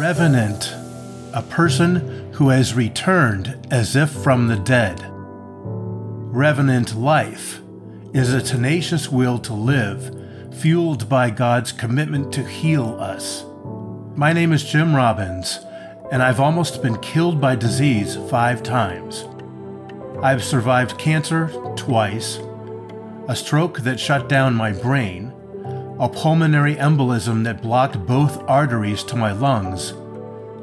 revenant, a person who has returned as if from the dead. Revenant life is a tenacious will to live, fueled by God's commitment to heal us. My name is Jim Robbins, and I've almost been killed by disease five times. I've survived cancer twice, a stroke that shut down my brain, a pulmonary embolism that blocked both arteries to my lungs,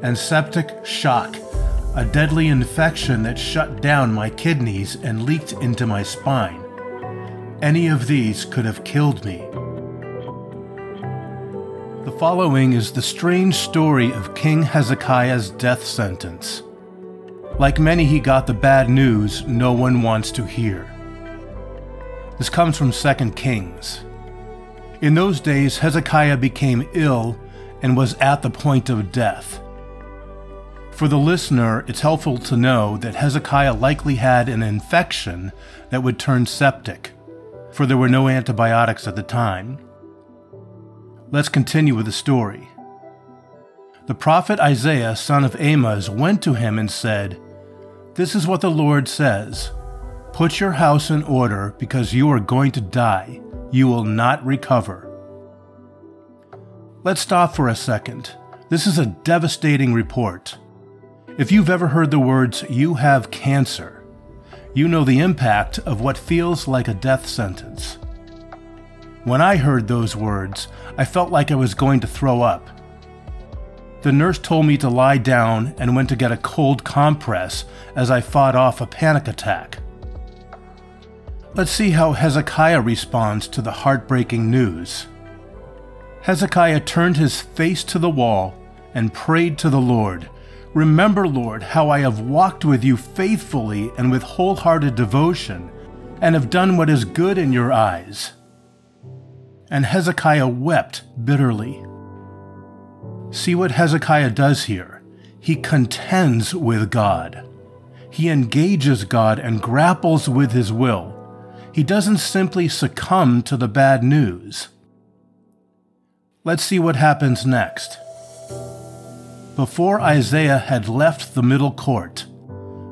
and septic shock, a deadly infection that shut down my kidneys and leaked into my spine. Any of these could have killed me. The following is the strange story of King Hezekiah's death sentence. Like many, he got the bad news no one wants to hear. This comes from 2 Kings. In those days, Hezekiah became ill and was at the point of death. For the listener, it's helpful to know that Hezekiah likely had an infection that would turn septic, for there were no antibiotics at the time. Let's continue with the story. The prophet Isaiah, son of Amoz, went to him and said, This is what the Lord says Put your house in order because you are going to die you will not recover. Let's stop for a second. This is a devastating report. If you've ever heard the words, you have cancer, you know the impact of what feels like a death sentence. When I heard those words, I felt like I was going to throw up. The nurse told me to lie down and went to get a cold compress as I fought off a panic attack. Let's see how Hezekiah responds to the heartbreaking news. Hezekiah turned his face to the wall and prayed to the Lord. Remember, Lord, how I have walked with you faithfully and with wholehearted devotion, and have done what is good in your eyes. And Hezekiah wept bitterly. See what Hezekiah does here. He contends with God. He engages God and grapples with his will he doesn't simply succumb to the bad news. Let's see what happens next. Before Isaiah had left the middle court,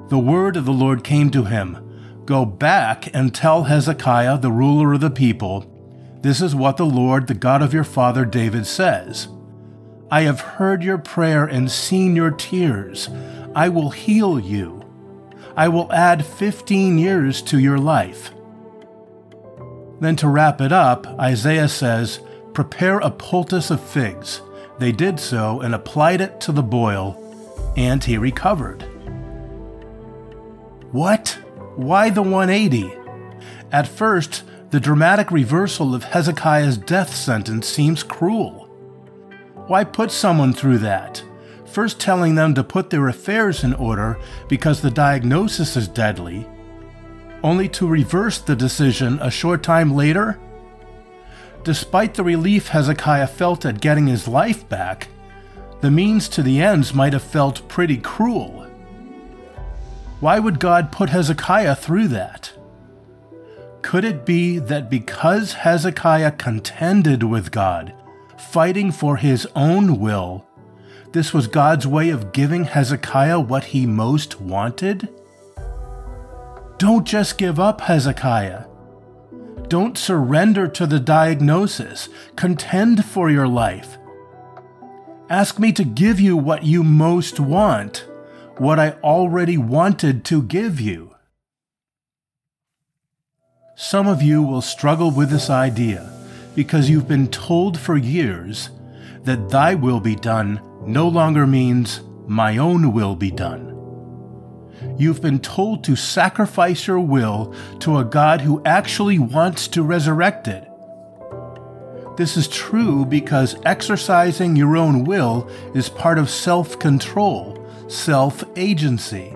the word of the Lord came to him Go back and tell Hezekiah, the ruler of the people, this is what the Lord, the God of your father David, says I have heard your prayer and seen your tears. I will heal you. I will add 15 years to your life. Then to wrap it up, Isaiah says, Prepare a poultice of figs. They did so and applied it to the boil, and he recovered. What? Why the 180? At first, the dramatic reversal of Hezekiah's death sentence seems cruel. Why put someone through that? First telling them to put their affairs in order because the diagnosis is deadly, only to reverse the decision a short time later? Despite the relief Hezekiah felt at getting his life back, the means to the ends might have felt pretty cruel. Why would God put Hezekiah through that? Could it be that because Hezekiah contended with God, fighting for his own will, this was God's way of giving Hezekiah what he most wanted? Don't just give up, Hezekiah. Don't surrender to the diagnosis. Contend for your life. Ask me to give you what you most want, what I already wanted to give you. Some of you will struggle with this idea because you've been told for years that thy will be done no longer means my own will be done you've been told to sacrifice your will to a God who actually wants to resurrect it. This is true because exercising your own will is part of self control, self agency.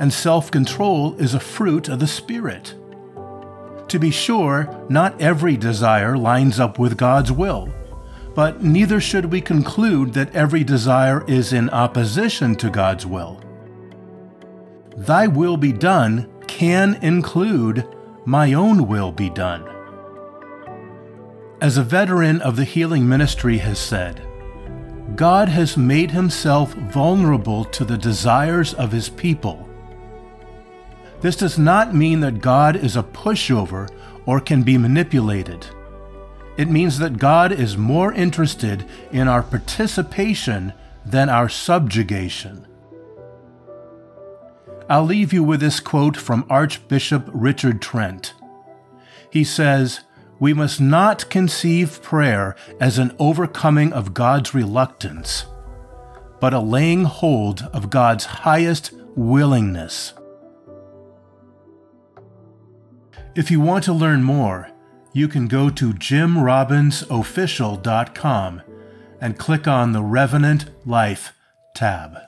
And self control is a fruit of the Spirit. To be sure, not every desire lines up with God's will, but neither should we conclude that every desire is in opposition to God's will. Thy will be done can include my own will be done. As a veteran of the healing ministry has said, God has made himself vulnerable to the desires of his people. This does not mean that God is a pushover or can be manipulated. It means that God is more interested in our participation than our subjugation. I'll leave you with this quote from Archbishop Richard Trench. He says, We must not conceive prayer as an overcoming of God's reluctance, but a laying hold of God's highest willingness. If you want to learn more, you can go to jimrobbinsofficial.com and click on the Revenant Life tab.